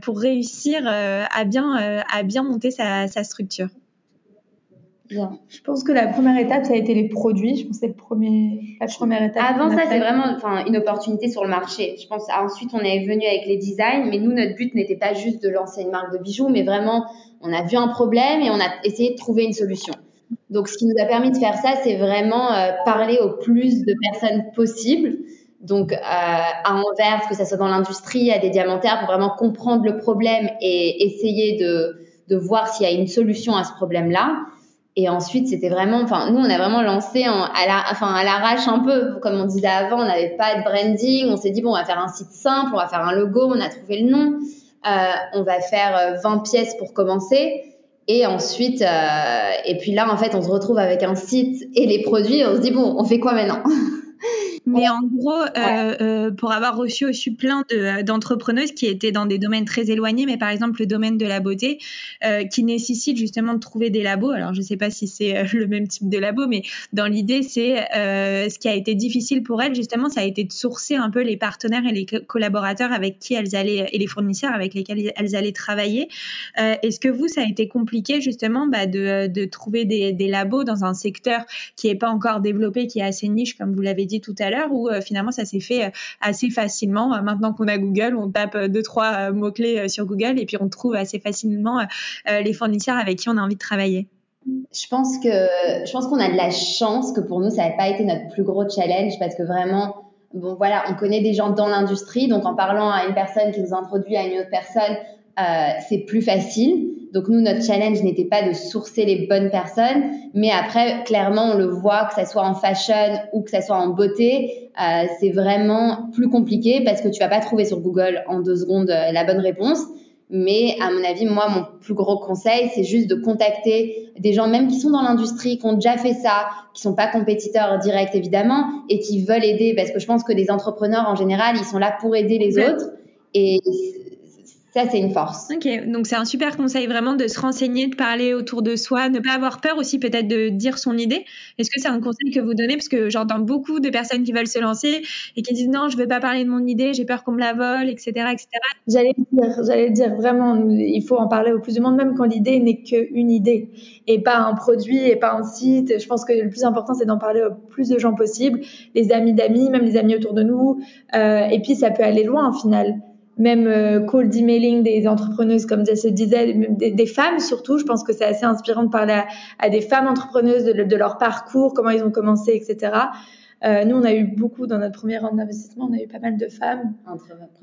pour réussir euh, à, bien, euh, à bien monter sa, sa structure Bien. Je pense que la première étape, ça a été les produits. Je pense que c'est le premier, la première étape. Avant ça, c'est vraiment enfin, une opportunité sur le marché. Je pense ensuite, on est venu avec les designs, mais nous, notre but n'était pas juste de lancer une marque de bijoux, mais vraiment, on a vu un problème et on a essayé de trouver une solution. Donc, ce qui nous a permis de faire ça, c'est vraiment euh, parler au plus de personnes possible donc euh, à Anvers, que ça soit dans l'industrie, à des diamantaires, pour vraiment comprendre le problème et essayer de, de voir s'il y a une solution à ce problème-là. Et ensuite, c'était vraiment, enfin, nous, on a vraiment lancé en, à la, enfin, à l'arrache un peu, comme on disait avant, on n'avait pas de branding. On s'est dit bon, on va faire un site simple, on va faire un logo, on a trouvé le nom, euh, on va faire 20 euh, pièces pour commencer. Et ensuite, euh, et puis là, en fait, on se retrouve avec un site et les produits. On se dit bon, on fait quoi maintenant? Mais en gros, euh, euh, pour avoir reçu aussi plein de, d'entrepreneuses qui étaient dans des domaines très éloignés, mais par exemple le domaine de la beauté, euh, qui nécessite justement de trouver des labos. Alors je ne sais pas si c'est euh, le même type de labo, mais dans l'idée, c'est euh, ce qui a été difficile pour elles justement, ça a été de sourcer un peu les partenaires et les collaborateurs avec qui elles allaient et les fournisseurs avec lesquels elles allaient travailler. Euh, est-ce que vous, ça a été compliqué justement bah, de, de trouver des, des labos dans un secteur qui n'est pas encore développé, qui est assez niche, comme vous l'avez dit tout à l'heure? Où euh, finalement ça s'est fait euh, assez facilement. Euh, maintenant qu'on a Google, on tape deux trois mots clés sur Google et puis on trouve assez facilement les fournisseurs avec qui on a envie de travailler. Je pense que je pense qu'on a de la chance que pour nous ça n'a pas été notre plus gros challenge parce que vraiment bon voilà on connaît des gens dans l'industrie donc en parlant à une personne qui nous introduit à une autre personne c'est plus facile. Donc nous, notre challenge n'était pas de sourcer les bonnes personnes, mais après, clairement, on le voit, que ça soit en fashion ou que ça soit en beauté, euh, c'est vraiment plus compliqué parce que tu vas pas trouver sur Google en deux secondes euh, la bonne réponse. Mais à mon avis, moi, mon plus gros conseil, c'est juste de contacter des gens même qui sont dans l'industrie, qui ont déjà fait ça, qui sont pas compétiteurs directs évidemment, et qui veulent aider, parce que je pense que les entrepreneurs en général, ils sont là pour aider les autres. Et Ça, c'est une force. Ok, donc c'est un super conseil vraiment de se renseigner, de parler autour de soi, ne pas avoir peur aussi peut-être de dire son idée. Est-ce que c'est un conseil que vous donnez? Parce que j'entends beaucoup de personnes qui veulent se lancer et qui disent non, je ne veux pas parler de mon idée, j'ai peur qu'on me la vole, etc. etc. J'allais dire, j'allais dire vraiment, il faut en parler au plus de monde, même quand l'idée n'est qu'une idée et pas un produit et pas un site. Je pense que le plus important, c'est d'en parler au plus de gens possible, les amis d'amis, même les amis autour de nous. Euh, et puis, ça peut aller loin, au final même euh, cold emailing des entrepreneuses, comme se disait, des, des, femmes surtout. Je pense que c'est assez inspirant de parler à, des femmes entrepreneuses de, leur parcours, comment ils ont commencé, etc. Euh, nous, on a eu beaucoup dans notre premier round d'investissement, on a eu pas mal de femmes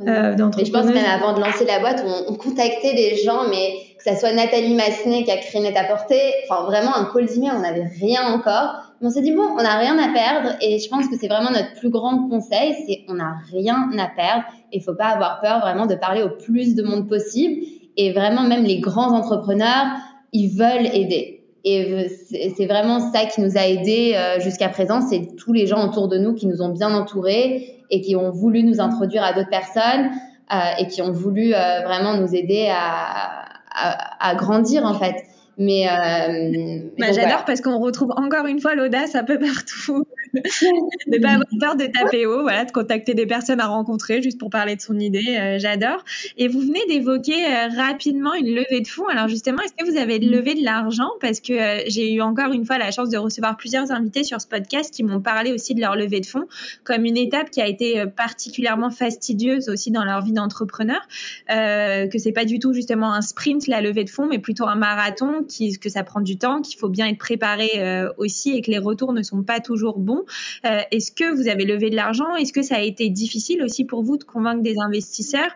euh, Mais je pense même avant de lancer la boîte, on, on, contactait des gens, mais que ça soit Nathalie Massenet qui a créé Net à porter, enfin vraiment un cold email, on n'avait rien encore. On s'est dit bon, on n'a rien à perdre, et je pense que c'est vraiment notre plus grand conseil, c'est on n'a rien à perdre il faut pas avoir peur vraiment de parler au plus de monde possible. Et vraiment, même les grands entrepreneurs, ils veulent aider. Et c'est vraiment ça qui nous a aidés euh, jusqu'à présent. C'est tous les gens autour de nous qui nous ont bien entourés et qui ont voulu nous introduire à d'autres personnes euh, et qui ont voulu euh, vraiment nous aider à, à, à, grandir en fait. Mais, bah, j'adore parce qu'on retrouve encore une fois l'audace un peu partout ne pas avoir peur de taper haut, voilà, de contacter des personnes à rencontrer juste pour parler de son idée. Euh, j'adore. Et vous venez d'évoquer euh, rapidement une levée de fonds. Alors justement, est-ce que vous avez levé de l'argent? Parce que euh, j'ai eu encore une fois la chance de recevoir plusieurs invités sur ce podcast qui m'ont parlé aussi de leur levée de fonds comme une étape qui a été particulièrement fastidieuse aussi dans leur vie d'entrepreneur. que c'est pas du tout justement un sprint la levée de fonds, mais plutôt un marathon, qui, que ça prend du temps, qu'il faut bien être préparé aussi et que les retours ne sont pas toujours bons. Euh, est-ce que vous avez levé de l'argent? Est-ce que ça a été difficile aussi pour vous de convaincre des investisseurs?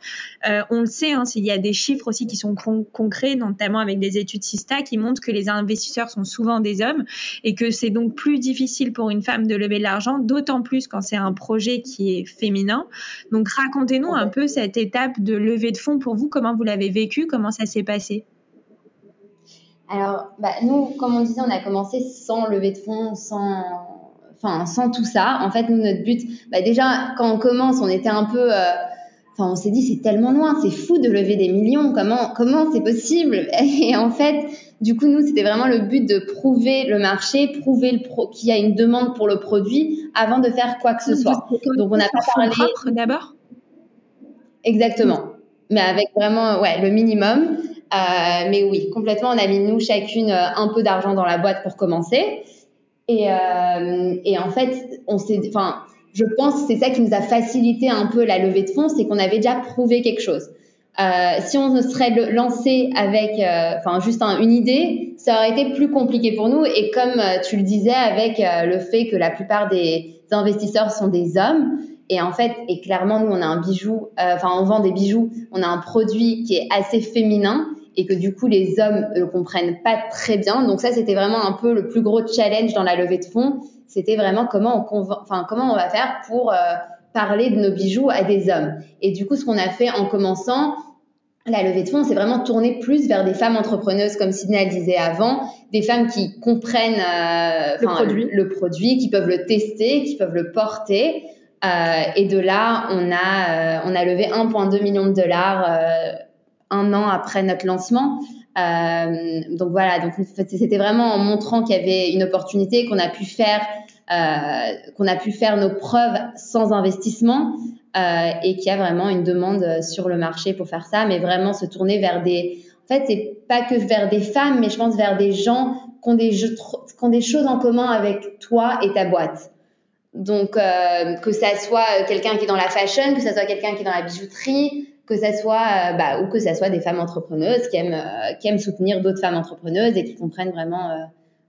Euh, On le sait, hein, il y a des chiffres aussi qui sont concrets, notamment avec des études Sista qui montrent que les investisseurs sont souvent des hommes et que c'est donc plus difficile pour une femme de lever de l'argent, d'autant plus quand c'est un projet qui est féminin. Donc racontez-nous un peu cette étape de levée de fonds pour vous, comment vous l'avez vécu, comment ça s'est passé? Alors, bah, nous, comme on disait, on a commencé sans lever de fonds, sans, enfin sans tout ça, en fait, nous notre but, bah déjà quand on commence, on était un peu, euh, enfin on s'est dit c'est tellement loin, c'est fou de lever des millions, comment comment c'est possible? Et en fait, du coup nous c'était vraiment le but de prouver le marché, prouver le pro qu'il y a une demande pour le produit avant de faire quoi que ce soit. Donc on n'a pas parlé d'abord? Exactement, mais avec vraiment ouais le minimum. Euh, mais oui, complètement, on a mis nous chacune euh, un peu d'argent dans la boîte pour commencer. Et, euh, et en fait, on s'est, enfin, je pense que c'est ça qui nous a facilité un peu la levée de fonds, c'est qu'on avait déjà prouvé quelque chose. Euh, si on se serait lancé avec, euh, enfin, juste une idée, ça aurait été plus compliqué pour nous. Et comme euh, tu le disais, avec euh, le fait que la plupart des investisseurs sont des hommes, et en fait, et clairement, nous, on a un bijou, enfin, on vend des bijoux, on a un produit qui est assez féminin et que du coup les hommes ne comprennent pas très bien. Donc ça, c'était vraiment un peu le plus gros challenge dans la levée de fonds. C'était vraiment comment on, enfin, comment on va faire pour euh, parler de nos bijoux à des hommes. Et du coup, ce qu'on a fait en commençant, la levée de fonds, c'est vraiment tourner plus vers des femmes entrepreneuses, comme Sidney disait avant, des femmes qui comprennent euh, le, produit. le, produit. qui peuvent le tester, qui peuvent le porter. Euh, et de là, on a, euh, on a levé 1,2 million de dollars euh, un an après notre lancement. Euh, donc voilà, donc c'était vraiment en montrant qu'il y avait une opportunité qu'on a pu faire, euh, qu'on a pu faire nos preuves sans investissement euh, et qu'il y a vraiment une demande sur le marché pour faire ça, mais vraiment se tourner vers des, en fait, c'est pas que vers des femmes, mais je pense vers des gens qui ont des, qui ont des choses en commun avec toi et ta boîte. Donc, euh, que ça soit quelqu'un qui est dans la fashion, que ça soit quelqu'un qui est dans la bijouterie, que ça soit euh, bah, ou que ça soit des femmes entrepreneuses qui aiment euh, qui aiment soutenir d'autres femmes entrepreneuses et qui comprennent vraiment euh,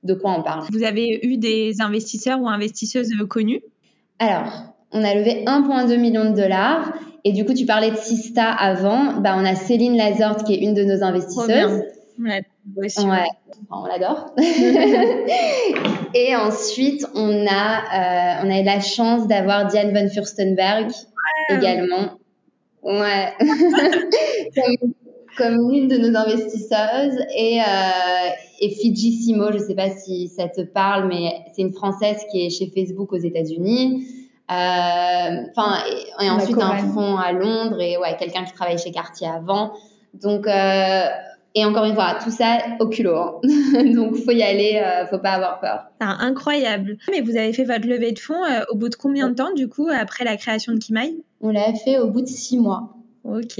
de quoi on parle. Vous avez eu des investisseurs ou investisseuses connus Alors, on a levé 1,2 million de dollars et du coup, tu parlais de Sista avant. Bah, on a Céline Lazorte qui est une de nos investisseuses. Ouais, ouais. on l'adore. et ensuite, on a, euh, on a eu la chance d'avoir Diane von Furstenberg également. Ouais. comme, comme l'une de nos investisseuses et, euh, et Fiji Simo, je sais pas si ça te parle, mais c'est une française qui est chez Facebook aux États-Unis. Euh, enfin, et, et, ensuite un fonds à Londres et ouais, quelqu'un qui travaille chez Cartier avant. Donc, euh, et encore une fois, tout ça au culot. Hein. Donc, faut y aller, euh, faut pas avoir peur. Ah, incroyable. Mais vous avez fait votre levée de fonds euh, au bout de combien de temps, du coup, après la création de Kimai? On l'a fait au bout de six mois. Ok.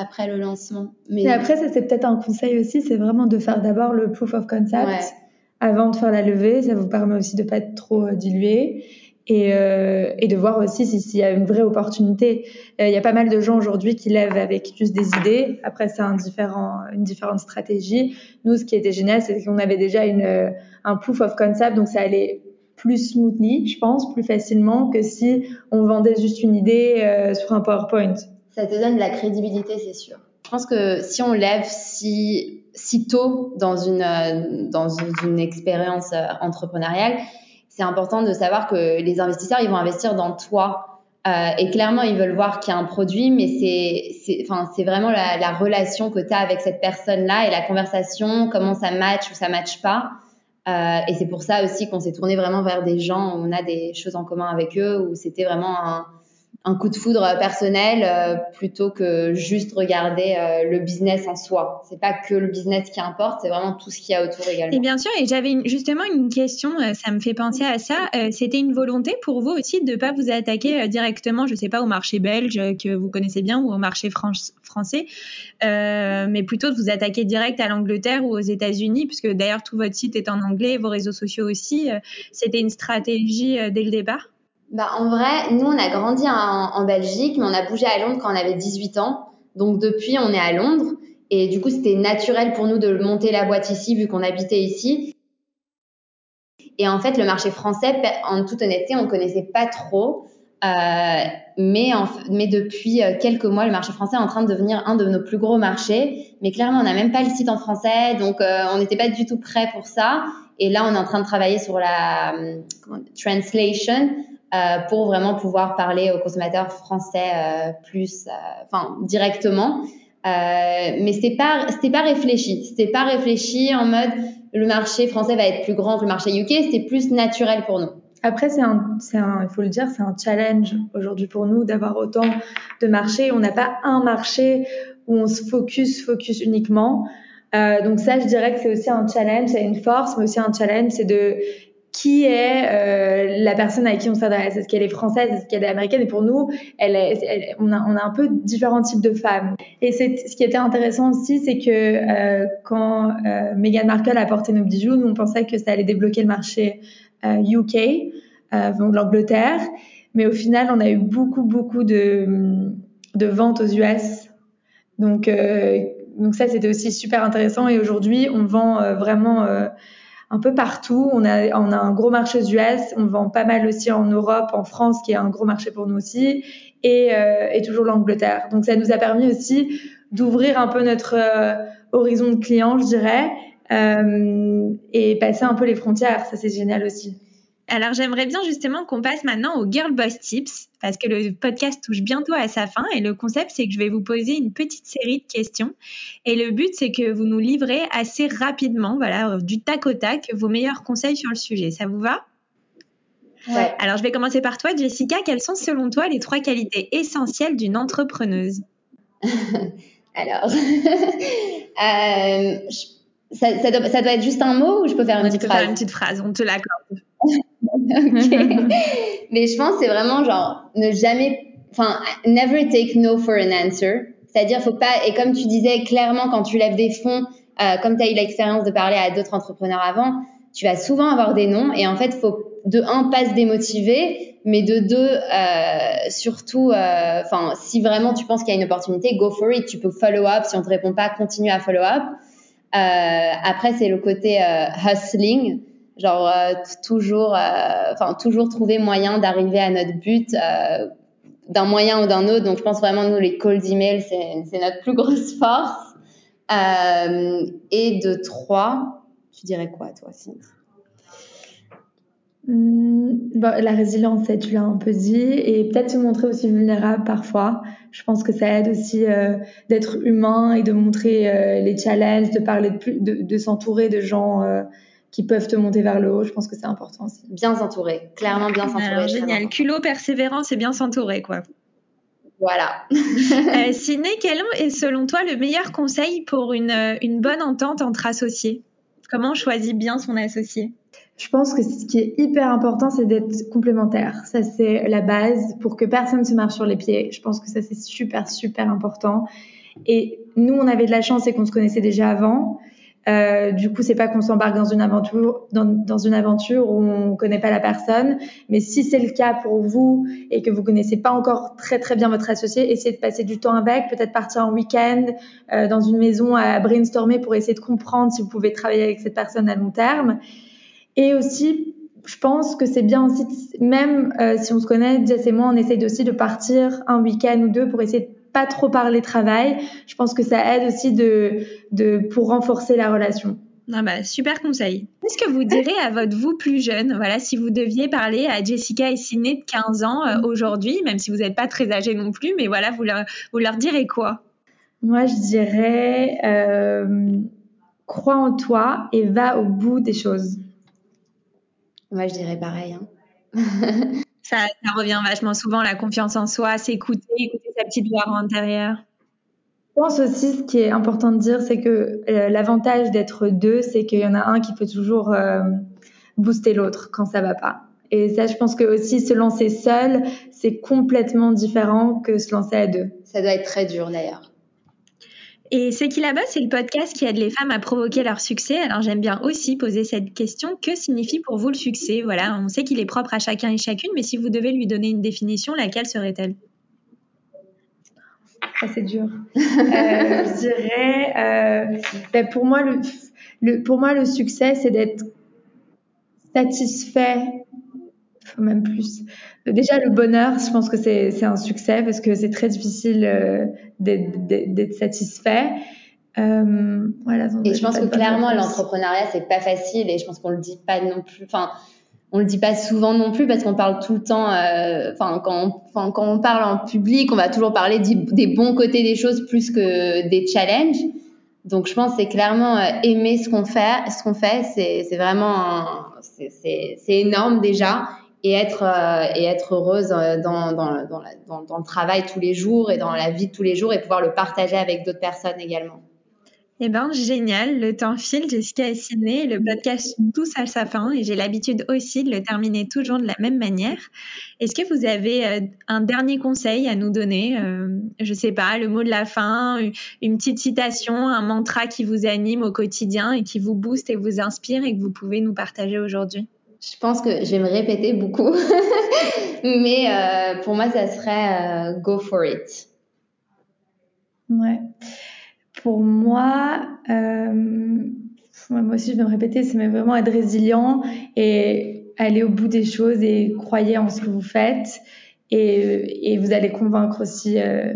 Après le lancement. Mais après, ça, c'est peut-être un conseil aussi, c'est vraiment de faire d'abord le proof of concept avant de faire la levée. Ça vous permet aussi de pas être trop euh, dilué et, euh, et de voir aussi s'il y a une vraie opportunité. Euh, il y a pas mal de gens aujourd'hui qui lèvent avec juste des idées. Après, c'est un différent, une différente stratégie. Nous, ce qui était génial, c'est qu'on avait déjà une, euh, un proof of concept, donc ça allait plus smoothly, je pense, plus facilement que si on vendait juste une idée euh, sur un PowerPoint. Ça te donne de la crédibilité, c'est sûr. Je pense que si on lève si, si tôt dans une, euh, dans une expérience entrepreneuriale, c'est important de savoir que les investisseurs, ils vont investir dans toi. Euh, et clairement, ils veulent voir qu'il y a un produit, mais c'est, enfin, vraiment la, la, relation que tu as avec cette personne-là et la conversation, comment ça match ou ça match pas. Euh, et c'est pour ça aussi qu'on s'est tourné vraiment vers des gens où on a des choses en commun avec eux, où c'était vraiment un, un coup de foudre personnel euh, plutôt que juste regarder euh, le business en soi. C'est pas que le business qui importe, c'est vraiment tout ce qu'il y a autour également. Et bien sûr, et j'avais justement une question, euh, ça me fait penser à ça. C'était une volonté pour vous aussi de pas vous attaquer directement, je sais pas, au marché belge que vous connaissez bien ou au marché français, mais plutôt de vous attaquer direct à l'Angleterre ou aux États-Unis, puisque d'ailleurs tout votre site est en anglais, vos réseaux sociaux aussi. C'était une stratégie dès le départ? Bah, en vrai, nous, on a grandi en, Belgique, mais on a bougé à Londres quand on avait 18 ans. Donc, depuis, on est à Londres. Et du coup, c'était naturel pour nous de monter la boîte ici, vu qu'on habitait ici. Et en fait, le marché français, en toute honnêteté, on ne connaissait pas trop. Euh, mais, en, mais depuis euh, quelques mois, le marché français est en train de devenir un de nos plus gros marchés. Mais clairement, on n'a même pas le site en français, donc euh, on n'était pas du tout prêt pour ça. Et là, on est en train de travailler sur la comment, translation pour vraiment pouvoir parler aux consommateurs français euh, plus, euh, enfin directement. mais c'était pas c'était pas réfléchi, c'était pas réfléchi en mode le marché français va être plus grand que le marché UK, c'était plus naturel pour nous. Après, c'est un, c'est un, il faut le dire, c'est un challenge aujourd'hui pour nous d'avoir autant de marchés. On n'a pas un marché où on se focus, focus uniquement. Euh, donc ça, je dirais que c'est aussi un challenge, c'est une force, mais aussi un challenge, c'est de qui est euh, la personne avec qui on s'adresse Est-ce qu'elle est française? Est-ce qu'elle est américaine? Et pour nous, on, a, un peu différents types de femmes. Et ce qui était intéressant aussi, c'est que euh, quand euh, Meghan Markle a porté nos bijoux, nous on pensait que ça allait débloquer le marché UK, donc l'Angleterre. Mais au final, on a eu beaucoup, beaucoup de, ventes aux US. Donc ça, c'était aussi super intéressant. Et aujourd'hui, on vend vraiment un peu partout. On a, on a un gros marché aux US, on vend pas mal aussi en Europe, en France, qui est un gros marché pour nous aussi, et, euh, et toujours l'Angleterre. Donc ça nous a permis aussi d'ouvrir un peu notre euh, horizon de clients, je dirais, euh, et passer un peu les frontières. Ça c'est génial aussi. Alors j'aimerais bien justement qu'on passe maintenant aux Girl Boss Tips parce que le podcast touche bientôt à sa fin et le concept c'est que je vais vous poser une petite série de questions et le but c'est que vous nous livrez assez rapidement, voilà, du tac au tac, vos meilleurs conseils sur le sujet. Ça vous va? Ouais. Alors je vais commencer par toi Jessica. Quelles sont selon toi les trois qualités essentielles d'une entrepreneuse? Alors, euh, ça, ça, doit, ça, doit, être juste un mot ou je peux faire une, petite, phrase faire une petite phrase On te l'accorde. Mais je pense c'est vraiment genre ne jamais, enfin, never take no for an answer. C'est-à-dire, faut pas, et comme tu disais clairement, quand tu lèves des fonds, euh, comme tu as eu l'expérience de parler à d'autres entrepreneurs avant, tu vas souvent avoir des noms et en fait, faut de un pas se démotiver, mais de deux euh, surtout, euh, enfin, si vraiment tu penses qu'il y a une opportunité, go for it. Tu peux follow up. Si on te répond pas, continue à follow up. Euh, après, c'est le côté euh, hustling genre euh, toujours euh, enfin toujours trouver moyen d'arriver à notre but euh, d'un moyen ou d'un autre. Donc je pense vraiment nous les calls d'email c'est notre plus grosse force. Et de trois tu dirais quoi toi Cynthia Mmh, bah, la résilience, tu l'as un peu dit, et peut-être se montrer aussi vulnérable parfois. Je pense que ça aide aussi d'être humain et de montrer les challenges, de parler de, de, de s'entourer de gens qui peuvent te monter vers le haut. Je pense que c'est important aussi. Bien s'entourer, clairement bien s'entourer. génial. Culot, persévérance et bien s'entourer, quoi. Voilà. euh, Siné, quel est selon toi le meilleur conseil pour une, une bonne entente entre associés? Comment on choisit bien son associé? Je pense que ce qui est hyper important, c'est d'être complémentaire. Ça, c'est la base pour que personne se marche sur les pieds. Je pense que ça, c'est super, super important. Et nous, on avait de la chance et qu'on se connaissait déjà avant. Euh, du coup, c'est pas qu'on s'embarque dans une aventure, dans, dans, une aventure où on connaît pas la personne. Mais si c'est le cas pour vous et que vous connaissez pas encore très très bien votre associé, essayez de passer du temps avec, peut-être partir en week-end euh, dans une maison à brainstormer pour essayer de comprendre si vous pouvez travailler avec cette personne à long terme. Et aussi, je pense que c'est bien aussi, même euh, si on se connaît, Jess et moi, on essaye aussi de partir un week-end ou deux pour essayer de pas trop parler travail. Je pense que ça aide aussi de, de pour renforcer la relation. Ah bah, super conseil. Qu'est-ce que vous direz à votre vous plus jeune? Voilà, si vous deviez parler à Jessica et Sidney de 15 ans euh, aujourd'hui, même si vous n'êtes pas très âgés non plus, mais voilà, vous leur, vous leur direz quoi? Moi, je dirais euh, crois en toi et va au bout des choses. Moi, je dirais pareil. Hein. ça, ça, revient vachement souvent, la confiance en soi, s'écouter, écouter sa petite voix intérieure. Je pense aussi, ce qui est important de dire, c'est que euh, l'avantage d'être deux, c'est qu'il y en a un qui peut toujours euh, booster l'autre quand ça va pas. Et ça, je pense que aussi se lancer seul, c'est complètement différent que se lancer à deux. Ça doit être très dur d'ailleurs. Et C'est qui là-bas, c'est le podcast qui aide les femmes à provoquer leur succès. Alors j'aime bien aussi poser cette question. Que signifie pour vous le succès? Voilà, on sait qu'il est propre à chacun et chacune, mais si vous devez lui donner une définition, laquelle serait-elle? Ah, c'est dur. euh, je dirais, euh, ben pour moi le, le, pour moi le succès, c'est d'être satisfait même plus. Déjà, le bonheur, je pense que c'est un succès parce que c'est très difficile euh, d'être satisfait. Voilà, et je pense que clairement, l'entrepreneuriat, c'est pas facile et je pense qu'on le dit pas non plus. Enfin, on le dit pas souvent non plus parce qu'on parle tout le temps. Euh, enfin, quand, on, quand on parle en public, on va toujours parler des bons côtés des choses plus que des challenges. Donc, je pense c'est clairement euh, aimer ce qu'on fait. Ce qu'on fait, c'est vraiment c'est énorme déjà et être euh, et être heureuse euh, dans dans, dans, dans, le travail tous les jours et dans la vie tous les jours et pouvoir le partager avec d'autres personnes également. Eh ben génial, le temps file, Jessica est Sydney, le podcast touche à sa fin et j'ai l'habitude aussi de le terminer toujours de la même manière. Est-ce que vous avez euh, un dernier conseil à nous donner euh, Je sais pas, le mot de la fin, une petite citation, un mantra qui vous anime au quotidien et qui vous booste et vous inspire et que vous pouvez nous partager aujourd'hui? Je pense que je vais me répéter beaucoup, mais euh, pour moi, ça serait euh, go for it. Ouais. Pour moi, euh, moi aussi, je vais me répéter, c'est vraiment être résilient et aller au bout des choses et croyez en ce que vous faites et, et vous allez convaincre aussi euh,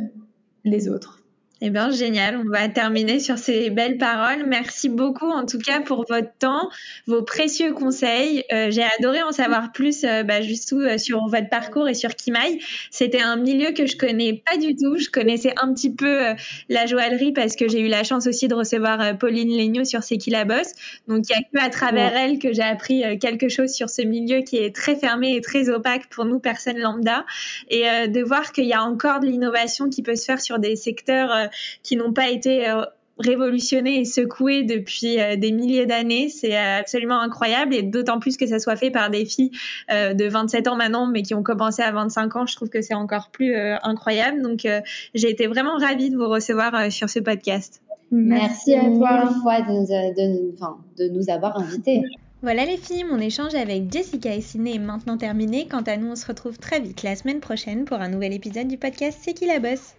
les autres. Eh bien, génial. On va terminer sur ces belles paroles. Merci beaucoup, en tout cas, pour votre temps, vos précieux conseils. Euh, J'ai adoré en savoir plus, euh, bah, juste euh, sur votre parcours et sur Kimaï. C'était un milieu que je connais pas du tout. Je connaissais un petit peu euh, la joaillerie parce que j'ai eu la chance aussi de recevoir euh, Pauline Legnaud sur C'est qui la bosse. Donc, il y a que à travers elle que j'ai appris quelque chose sur ce milieu qui est très fermé et très opaque pour nous, personnes lambda. Et de voir qu'il y a encore de l'innovation qui peut se faire sur des secteurs qui n'ont pas été euh, révolutionnés et secoués depuis euh, des milliers d'années. C'est absolument incroyable et d'autant plus que ça soit fait par des filles de 27 ans maintenant, mais qui ont commencé à 25 ans, je trouve que c'est encore plus incroyable. Donc, j'ai été vraiment ravie de vous recevoir sur ce podcast. Merci, à toi fois de nous, de, de nous avoir invités. Voilà les filles, mon échange avec Jessica et Ciné est maintenant terminé. Quant à nous, on se retrouve très vite la semaine prochaine pour un nouvel épisode du podcast C'est qui la bosse?